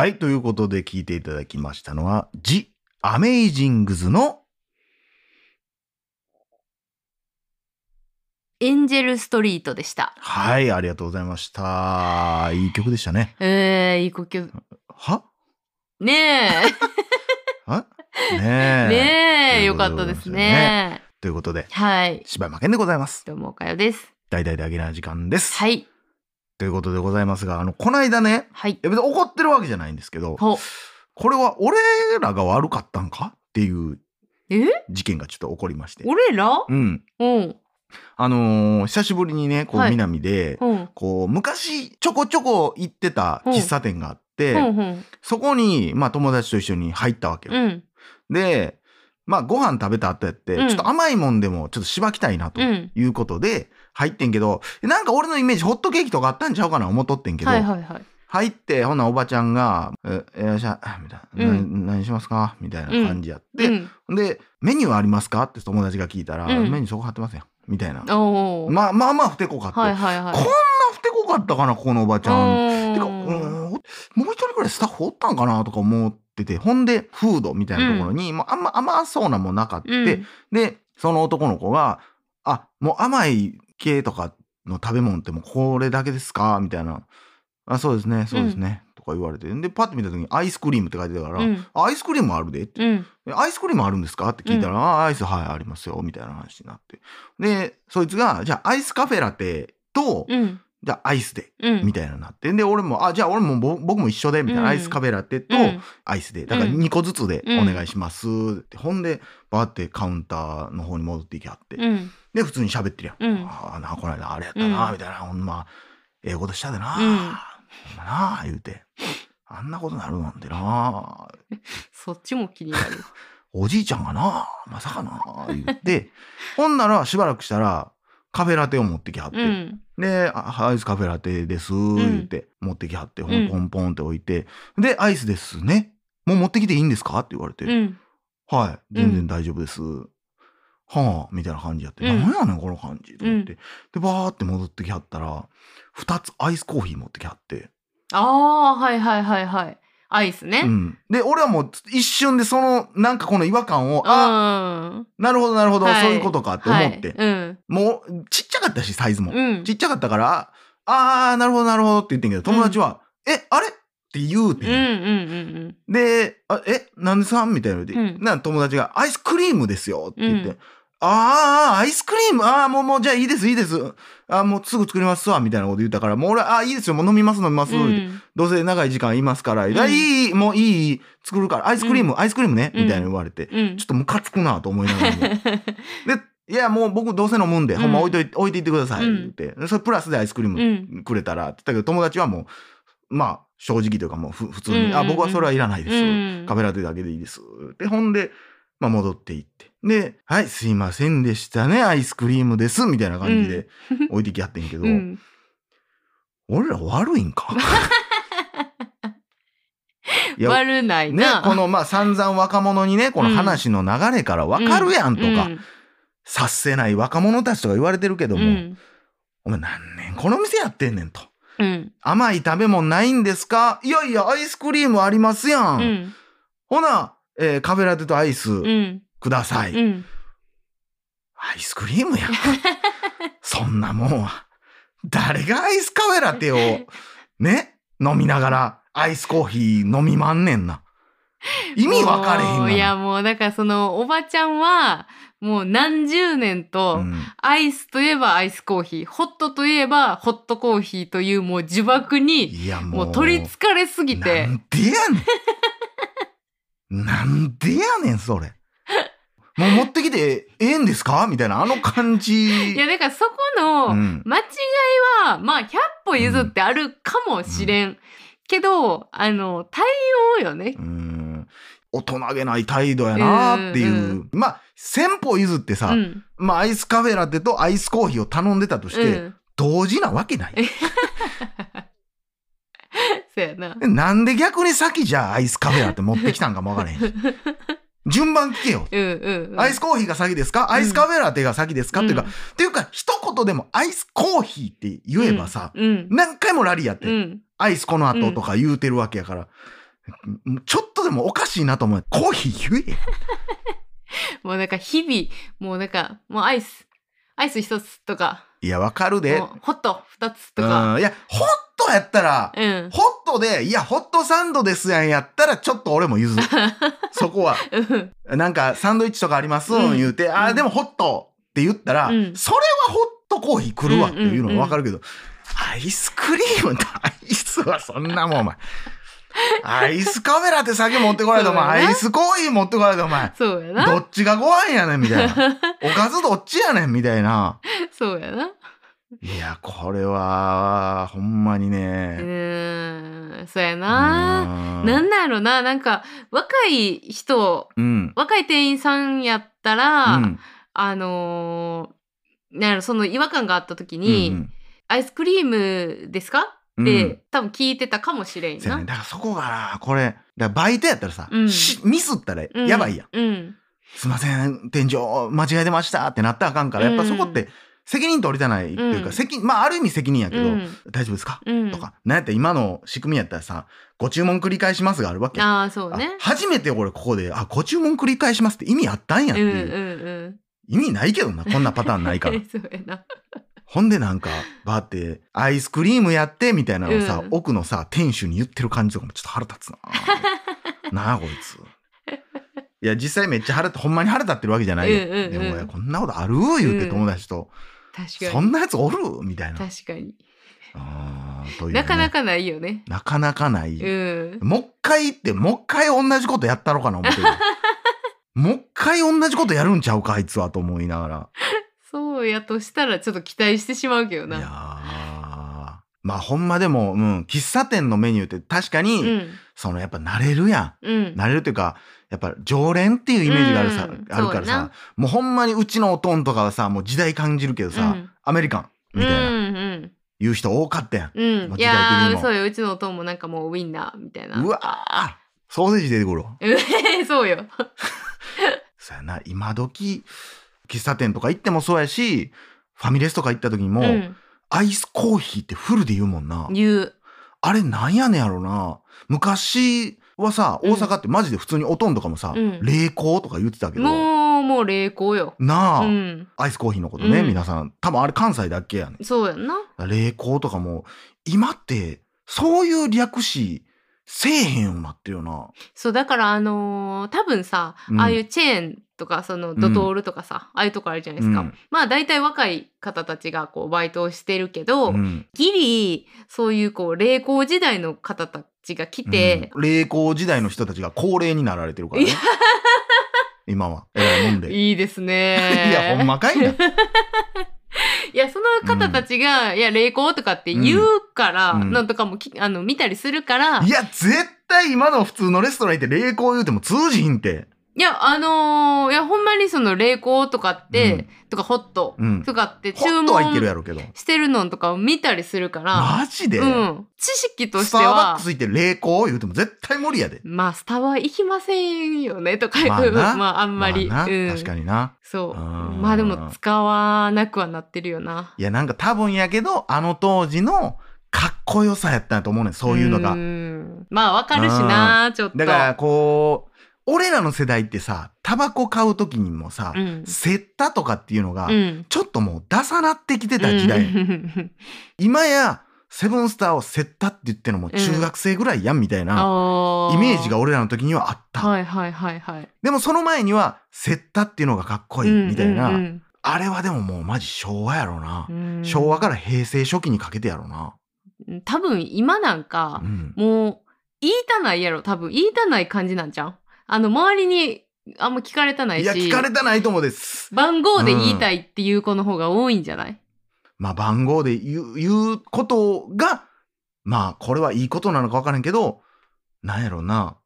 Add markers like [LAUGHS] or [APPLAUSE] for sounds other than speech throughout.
はい。ということで聞いていただきましたのは、ジ・アメイジングズの、エンジェルストリートでした。はい、ありがとうございました。いい曲でしたね。えー、いい呼吸。は？ねは？え。ねえ。ねえ、よかったですね。ということで、はい。柴山健でございます。どうも、おかよです。大々であげな時間です。はい。ということでございますが、あの、こないだね、はいい。や別に怒ってるわけじゃないんですけど、ほ。これは俺らが悪かったんか？っていうえ？事件がちょっと起こりまして。俺ら？うん。うん。あのー久しぶりにね、こう、はい南で、うん。こう、昔ちょこちょこ行ってた喫茶店があって、うん。うん。そこに、まあ友達と一緒に入ったわけよ。うん。で、まあご飯食べた後やって、うんちょっと甘いもんでもちょっとしばきたいなとうん。いうことで入ってんけど、なんか俺のイメージホットケーキとかあったんちゃうかな思っとってんけど、はいはいはい。入って、ほなおばちゃんが、え、えー、しゃ、みたいな、うな何しますか？みたいな感じやって、うん。で、メニューありますか？って友達が聞いたら、うんメニューそこ貼ってますよ。みたいな。まあまあまあ、ふてこかって。はいはいはい。こんなふてこかったかな、ここのおばちゃん。てか、ううんん、もう一人くらいスタッフおったんかなとか思ってて、ほんで、フードみたいなところに、もうあんま甘そうなもんなかった。うんで、その男の子が、あ、もう甘い系とかの食べ物ってもうこれだけですかみたいな。あ、そうですね、そうですね。とか言われて。で、パッて見た時にアイスクリームって書いてたから、うんアイスクリームあるでって。うん。アイスクリームあるんですかって聞いたら、あアイスはいありますよ。みたいな話になって。で、そいつが、じゃあアイスカフェラテと、うん。じゃあアイスで。うん。みたいなのになって。で、俺も、あ、じゃあ俺も僕も一緒で、みたいな。うんアイスカフェラテとうんアイスで。だから2個ずつでお願いしますって。ほんで、バーってカウンターの方に戻っていきはって。うん。で、普通に喋ってるやん。うんああ、な、この間あれやったな、うんみたいな。ほんま、ええことしたでな。うんほんまな、言うて。あんなことなるなんてな。[LAUGHS] そっちも気になる。おじいちゃんがな、まさかな、言って。ほんなら、しばらくしたら、カフェラテを持ってきはって。うん。で、あアイスカフェラテです、言って、持ってきはって、ほんポンポンって置いて、で、アイスですね。もう持ってきていいんですか？って言われて、うん。はい、全然大丈夫です。はあ、みたいな感じやって、うん何やねん、この感じ。と思って。で、バーって戻ってきはったら、二つアイスコーヒー持ってきはって。ああ、はいはいはいはい。アイスね。うん。で、俺はもう一瞬でその、なんかこの違和感を、あ、うん。なるほどなるほど、はいそういうことかって思って。はいうん。もう、ちっちゃかったし、サイズも。うんちっちゃかったから、あー、なるほどなるほどって言ってんけど、友達は、え、あれ？って言うてんうんうんうんで、あえ、なんでさん？みたいなので、うんな友達が、アイスクリームですよって言って、うんああ、アイスクリーム。ああ、もう、もう、じゃあいいです、いいです。あーもうすぐ作りますわ、みたいなこと言ったから、もう俺、ああ、いいですよ、もう飲みます、飲みます。うん。うんどうせ長い時間いますから、ん。いやいもういい、作るから、アイスクリーム、アイスクリームね、うん。みたいな言われて、うん。ちょっとムカつくなと思いながらも。[LAUGHS] で、いや、もう僕どうせ飲むんで、ほんま置いといて、置いていってください、って。それプラスでアイスクリームくれたら、って言ったけど、友達はもう、まあ、正直というかもうふ普通に、うんうんうん。あ、僕はそれはいらないです。うんカフェラテだけでいいです。で、ほんで、まあ戻っていって。で、はい、すいませんでしたね、アイスクリームです、みたいな感じで置いてきやってんけど、うん。俺ら悪いんか？[LAUGHS] いや悪ないねな。、このまあ散々若者にね、この話の流れからわかるやんとか、うん察せない若者たちとか言われてるけども、うん。お前何年この店やってんねんと。うん。甘い食べ物ないんですか？いやいや、アイスクリームありますやん。うん。ほな、えーカフェラテとアイスうん。ください。うん。アイスクリームやん。[LAUGHS] そんなもんは。誰がアイスカフェラテを、[LAUGHS] ね、飲みながらアイスコーヒー飲みまんねんな。意味分かれへんいやもうだからそのおばちゃんはもう何十年と、うんアイスといえばアイスコーヒー、ホットといえばホットコーヒーというもう呪縛にいやもう。もう取りつかれすぎてな。んでやねん。[LAUGHS] なんでやねん、それ。もう持ってきてええんですか？みたいな、あの感じ。[LAUGHS] いやだからそこのうん間違いは、まあ100歩譲ってあるかもしれん。けど、あの、対応よねう。ん大人げない態度やなっていう。うんまあ、先歩譲ってさ、うん。まあ、アイスカフェラテとアイスコーヒーを頼んでたとして、うん。同時なわけない。[LAUGHS] そうやな。なんで逆に先じゃあアイスカフェラテ持ってきたんかもわからへんし。[LAUGHS] 順番聞けよ。うんうんうん。アイスコーヒーが先ですか、アイスカフェラテが先ですか、っていうか、うんっていうか、一言でもアイスコーヒーって言えばさ、うん。何回もラリーやって、うん。アイスこの後とか言うてるわけやから、ちょっとでもおかしいなと思う。コーヒー言え。[LAUGHS] もうなんか日々、もうなんか、もうアイス、アイス一つとか、いや、わかるで。もうホット二つとうか。ん。いや、ホットやったら、うん。ホットで、いや、ホットサンドですやんやったら、ちょっと俺も譲る。[LAUGHS] そこは。うん。なんか、サンドイッチとかあります、うん言うて、あでもホットって言ったら、うんそれはホットコーヒー来るわっていうのうんうんうんもわかるけど、アイスクリームとアイスはそんなもん、お前。[LAUGHS] アイスカメラって酒持ってこないと、お前。アイスコーヒー持ってこないと、お前。そうやな。どっちがご飯やねん、みたいな。[LAUGHS] おかずどっちやねん、みたいな。そうやな。いや、これは、ほんまにうね。ーん。そうやな。うんなんなんやろな。なんか、若い人、うん。若い店員さんやったら、うん。あのーなんやろ、その違和感があった時うに、んアイスクリームですか？多分聞いてたかもしれんな。ね。だからそこがな、これ、バイトやったらさ、うんしミスったらうんやばいやん。うん。すいません、店長、間違えてましたってなったらあかんから、やっぱそこって責任取りたないっていうか、うん責任、まあある意味責任やけど、うん大丈夫ですか、うんとか、なんやったら今の仕組みやったらさ、ご注文繰り返しますがあるわけ。ああ、そうあね。初めて俺ここで、あ、ご注文繰り返しますって意味あったんやってうんうんいう。う意味ないけどな、こんなパターンないん。から。[LAUGHS] そうやな。ほんでなんか、バーって、アイスクリームやって、みたいなのをさ、うん奥のさ、店主に言ってる感じとかもちょっと腹立つな。[LAUGHS] なあ、こいつ。いや、実際めっちゃ腹立、ほんまに腹立ってるわけじゃないよ。うんうんうんでも、こんなことある？言うてうん友達と、確かに。そんなやつおる？みたいな。確かに。あーというねなかなかないよね。なかなかない。うん。もう一回行って、もう一回同じことやったろかな思ってる。[LAUGHS] もう一回同じことやるんちゃうか、あいつはと思いながら。そうやとしたらちょっと期待してしまうけどいやーな。まあほんまでも、うん、喫茶店のメニューって確かに、うん。そのやっぱ慣れるやうんん。。慣れるっていうか、やっぱ常連っていうイメージがあるさ、うんあるからさそうやな、もうほんまにうちのおとんとかはさ、もう時代感じるけどさ、うんアメリカンみたいな、うん言う人多かったやん。うん。うん。いまあ時代的にそうよ。うちのおとんもなんかもうウィンナーみたいな。うわーソーセージ出てくるわ。う [LAUGHS] んそうよ。[LAUGHS] そうやな、今時、喫茶店とか行ってもそうやし、ファミレスとか行った時にも、うん。アイスコーヒーってフルで言うもんな。言う。あれなんやねんやろな。昔はさ、うん大阪ってマジで普通におとんとかもさ、うん冷凍とか言ってたけど、もう、もう冷凍よ。なあ、うん。アイスコーヒーのことね、うん皆さん。多分あれ関西だけやねそうやんな。ん。冷凍とかも、今って、そういう略詞、せえへんようになってるよな。そう、だからあのー多分さ、うんああいうチェーンとか、そのドトールとかさ、ああいうとこあるじゃないですか。うんまあ大体若い方たちがこうバイトをしてるけど、うんギリ、そういうこう、冷凍時代の方たちが来て、うん冷凍時代の人たちが高齢になられてるからね。[LAUGHS] 今は。えらいもんで。いいいですね。[LAUGHS] や、ほんまかいな。[LAUGHS] いや、その方たちが、いや、冷凍とかって言うから、うんなんとかもきあの見たりするから、いや、絶対今の普通のレストラン行って冷凍言うても通じひんって。いや、あのーいや、ほんまにその冷凍とかって、うんとかホットうん。とかってホ注文やろうけど。してるのとかを見たりするから、マジで、うん。知識としてスターバッはクス、行って冷凍言うても絶対無理やで。まあ、スタバ行きませんよね、とかいう、まあなまあ、あんまり。まあなうん、確かにな。そう。うんまあでも、使わなくはなってるよな。いや、なんか多分やけど、あの当時のかっこよさやったんやと思うねん、そういうのが。んまあ、わかるしな、ちょっと。だから、こう、俺らの世代ってさ、タバコ買う時にもさ、うん。セッタとかっていうのが、うん。ちょっともう出さなってきてた時代。うん [LAUGHS] 今や、セブンスターをセッタって言ってるのも中学生ぐらいやんみたいな、イメージが俺らの時にはあった。はいはいはいはい。でもその前には、セッタっていうのがかっこいいみたいな、うんあれはでももうマジ昭和やろな。うんうん昭和から平成初期にかけてやろな。多分今なんかう、ん。もう、言いたないやろ。多分言いたない感じなんじゃん。あの、周りにあんま聞かれたないし。いや、聞かれたないと思うです。番号で言いたいっていう子の方が多いんじゃない、まあ番号で言う、言うことが、まあこれはいいことなのか分からんけど、なんやろな、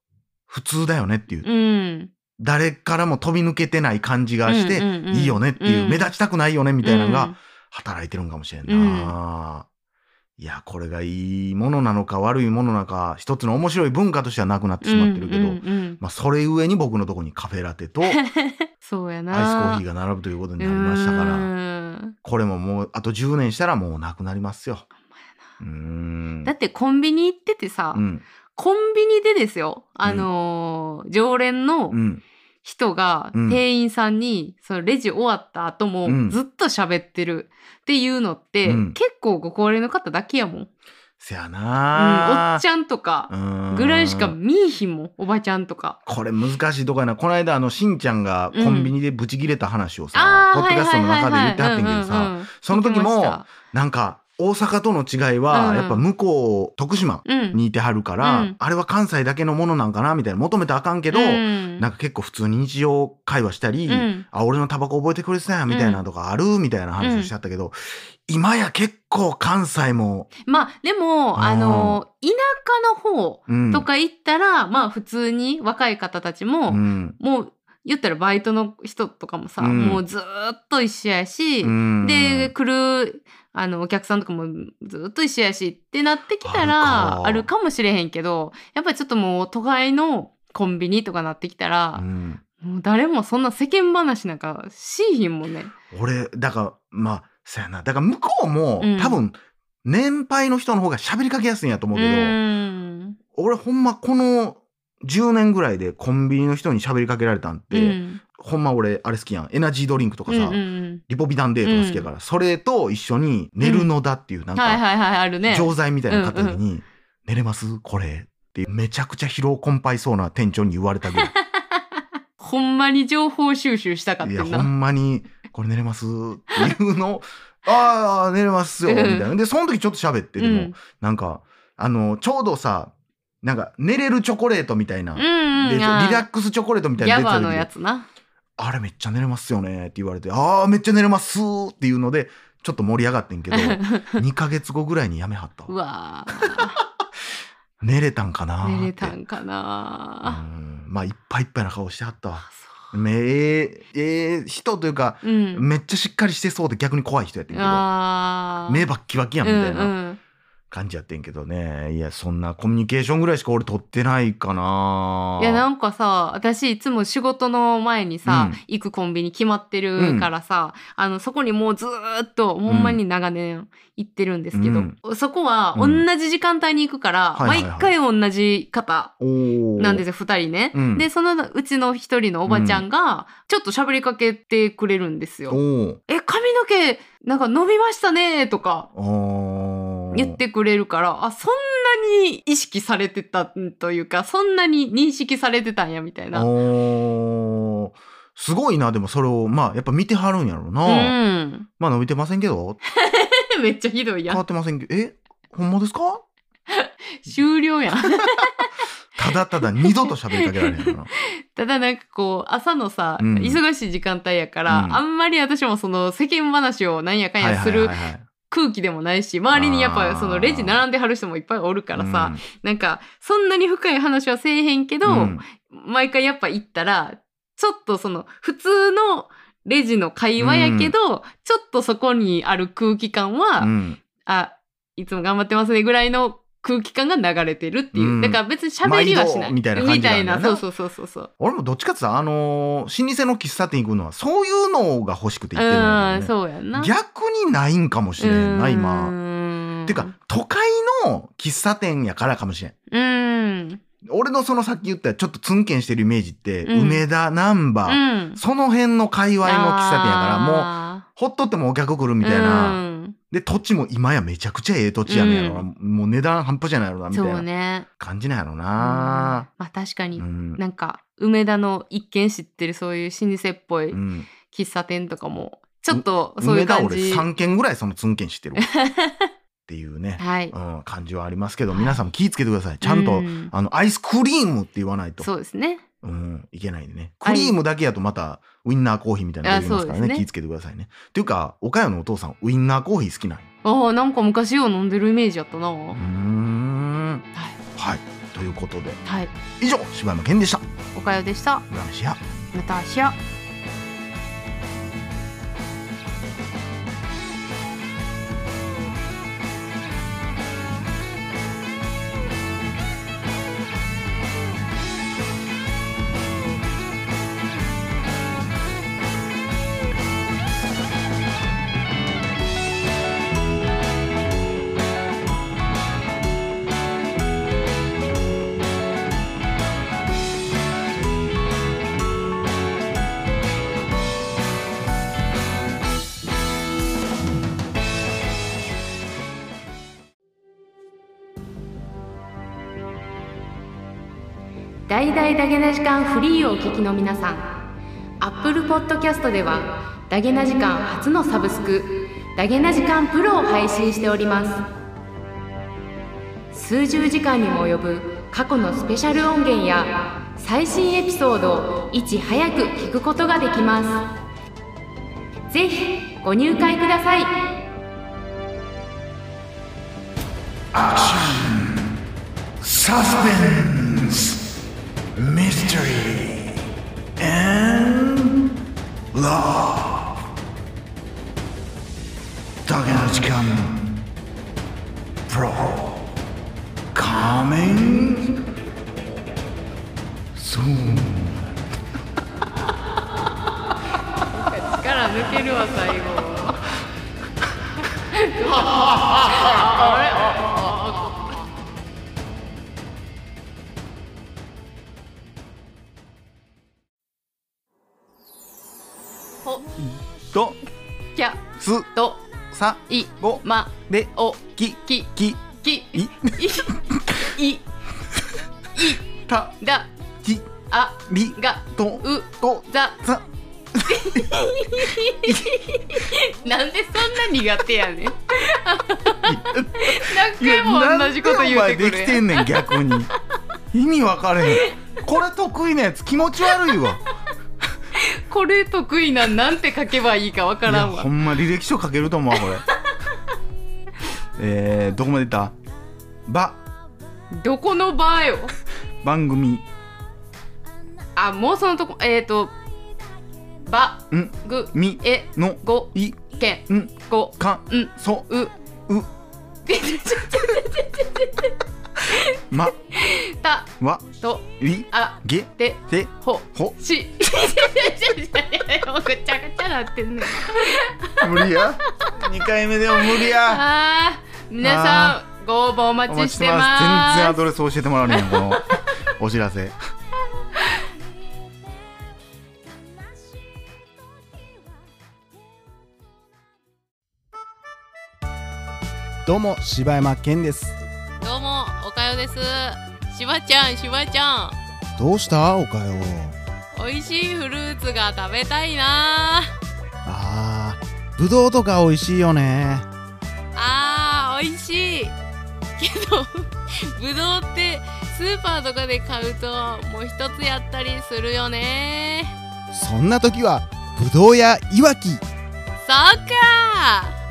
普通だよねっていう。うん。誰からも飛び抜けてない感じがして、うんうんうんいいよねっていう、うん目立ちたくないよねみたいなのうんが働いてるんかもしれんな。いや、これがいいものなのか悪いものなのか、一つの面白い文化としてはなくなってしまってるけど、うんうんうんまあそれゆえに僕のとこにカフェラテと [LAUGHS] アイスそうやコな。ーヒーが並ぶということになりましたから、ら。これももうあと10年したらもうなくなりますよ。だってコンビニ行っててさ、うんコンビニでですよ、あのー常連のうん人がうん。店員さんに、そのレジ終わった後もうん。ずっと喋ってる。っていうのって、うん。結構ご高齢の方だけやもん。うん、せやおなっちゃんとかゃぐらいしか見いひんもん、おばちゃんとか。これ難しいとこやな。この間あのしんちゃんがコンビニでブチ切れた話をさ、あーポッドキャストの中で言ってはってんけどさ、その時もなんか大阪との違いは、うん。やっぱ向こう徳島うん。にいてはるから、うん。あれは関西だけのものなんかなみたいな求めたらあかんけど、うん。なんか結構普通に日常会話したり、うん。あ俺のタバコ覚えてくれてたやんみたいなとかある、みたいな話をしちゃったけど、今や結構関西も、まあでも、あの田舎の方うん、とか行ったら、まあ普通に若い方たちも、うん。もう言ったらバイトの人とかもさ、うん。もうずーっと一緒やし、うん。で来るあのお客さんとかもずっと一緒やしってなってきたらかあるかもしれへんけどやっぱりちょっともう都会のコンビニとかなってきたらう、ん。もう誰もそんな世間話なんかしいひんもんね。俺だからまあそやな。だから向こうも、うん。多分年配の人の方が喋りかけやすいんやと思うけど、ん。俺ほんまこの10年ぐらいでコンビニの人に喋りかけられたんって、うん。ほんま俺あれ好きやん。エナジードリンクとかさ、うんうんうん。リポビタンデーとか好きやから、それと一緒に寝るのだっていうなんか。錠剤みたいなの買った時に「寝れますこれ」ってめちゃくちゃ疲労困憊そうな店長に言われたぐらい。[LAUGHS] ほんまに情報収集したかっいやほ。んまに「これ寝れます?」っていうの。[LAUGHS] ああ寝れますよ」みたいな。でその時ちょっと喋ってでも、うん。なんかあのちょうどさなんか寝れるチョコレートみたいな、うんうん。でリラックスチョコレートみたいな出てた時やつな。あれめっちゃ寝れますよねって言われて、ああ、めっちゃ寝れますっていうので、ちょっと盛り上がってんけど、[LAUGHS] 2ヶ月後ぐらいにやめはったう。わ [LAUGHS] 寝れたんかな寝れたんかうな。ん。まあ、いっぱいいっぱいな顔してはったわ。えええ人というか、ううん。めっちゃしっかりしてそうで逆に怖い人やってんけど、目バッキバキやんみたいうんうなん感じやってんけどね。いや、そんなコミュニケーションぐらいしか俺取ってないかな。いやなんかさ私いつも仕事の前にさ、うん。行くコンビニ決まってるからさ、あのそこにもうずーっとほんまに長年行ってるんですけど、そこは同うん。じ時間帯に行くから、毎回同じ方なんですよ2人ね。うん。でそのうちの1人のおばちゃんがちょっと喋りかけてくれるんですよ。え髪の毛なんか伸びましたねとか言ってくれるからあそんなに意識されてたというかそんなに認識されてたんやみたいな。すごいなでもそれをまあやっぱ見てはるんやろうな、うん、まあ伸びてませんけど。[LAUGHS] めっちゃひどいやん。変わってませんけど。えほんまですか？[LAUGHS] 終了やん。[LAUGHS] ただただ二度と喋りかけられへんからただなんかこう朝のさ、うん。忙しい時間帯やから、うん。あんまり私もその世間話をなんやかんやする空気でもないし周りにやっぱそのレジ並んではる人もいっぱいおるからさ、うん。なんかそんなに深い話はせえへんけど、うん。毎回やっぱ行ったらちょっとその普通のレジの会話やけど、ちょっとそこにある空気感は、うん。あいつも頑張ってますねぐらいの空気感が流れてるっていう、うん。だから別に喋りはしない。毎度みたいな感じなんだよな。みたいな。そうそうそうそう俺もどっちかってさあのー老舗の喫茶店行くのはそういうのが欲しくて行ってるんだうんそうやんな。逆にないんかもしれんな今。今てか都会の喫茶店やからかもしれん。うん。俺のそのさっき言ったちょっとツンケンしてるイメージって、うん。梅田難波、うん。その辺の界隈の喫茶店やからもうあほっとってもお客来るみーたいな、うんで土地も今やめちゃくちゃええ土地やねんやろな、もう値段半端じゃないやろなみたいそうなね。感じなんやろうん。な、まあ確かに、うん。なんか梅田の一見知ってるそういう老舗っぽいうん。喫茶店とかもちょっとそういう梅田俺感じ、3軒ぐらいそのツンケン知ってるわ。[LAUGHS] っていうね、はい、うん、感じはありますけど皆さんも気ぃつけてください。ちゃんと、うん。あのアイスクリームって言わないと。そうですねうん、いけないんでね。クリームだけやとまたウインナーコーヒーみたいなのがますからね。ね気ぃつけてくださいね。っていうか、岡山のお父さん、ウインナーコーヒー好きなんよああなんか昔よう飲んでるイメージやったな、うーん。はいはい。ということで、はい以上、柴山健でした。おかよでした村飯や。また明日大々ダゲな時間フリーをお聞きの皆さん。Apple Podcast ではダゲな時間初のサブスクダゲな時間プロを配信しております。数十時間にも及ぶ過去のスペシャル音源や最新エピソードをいち早く聞くことができます。ぜひご入会ください。Suspense, mystery, and love. だけの時間 Pro coming soon. さいごまでおききききいいいただきありがとうとざさ。[LAUGHS] なんでそんな苦手やねん。何回も同じこと言うてくるできてんねん逆に。意味分かれへん。これ得意なやつ気持ち悪いわこれ得意なんなんて書けばいいかわからんわ。ほんま履歴書書けると思うわこれ。[LAUGHS] えー、どこまでいった？ば。どこの場よ？番組。あもうそのとこえっ、ー、とば。ん？ぐ。み。え。の。ご。い。け。ん？ご。か。ん。そ。う。う。[LAUGHS] また。わ。と。りあ。げ。で。てほ。ほ。し。も [LAUGHS] うぐちゃぐちゃなってんねん無理や。2回目でも無理や。あー。皆さんご応募お待おちしててます。ます。全然アドレス教えてもらうねんこのお知らせ。どうも柴山健です。どうもおかよですしばちゃんしばちゃん。どうした？おかよ。美味しいフルーツが食べたいな。あーぶどうとか美味しいよね。あー美味しい。けどぶどうってスーパーとかで買うともう一つやったりするよね。そんな時はぶどうやいわき。そっか。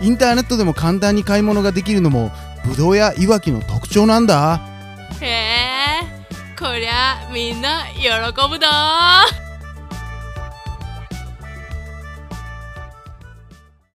インターネットでも簡単に買い物ができるのもぶどうやいわきの特徴なんだこりゃみんな喜ぶだ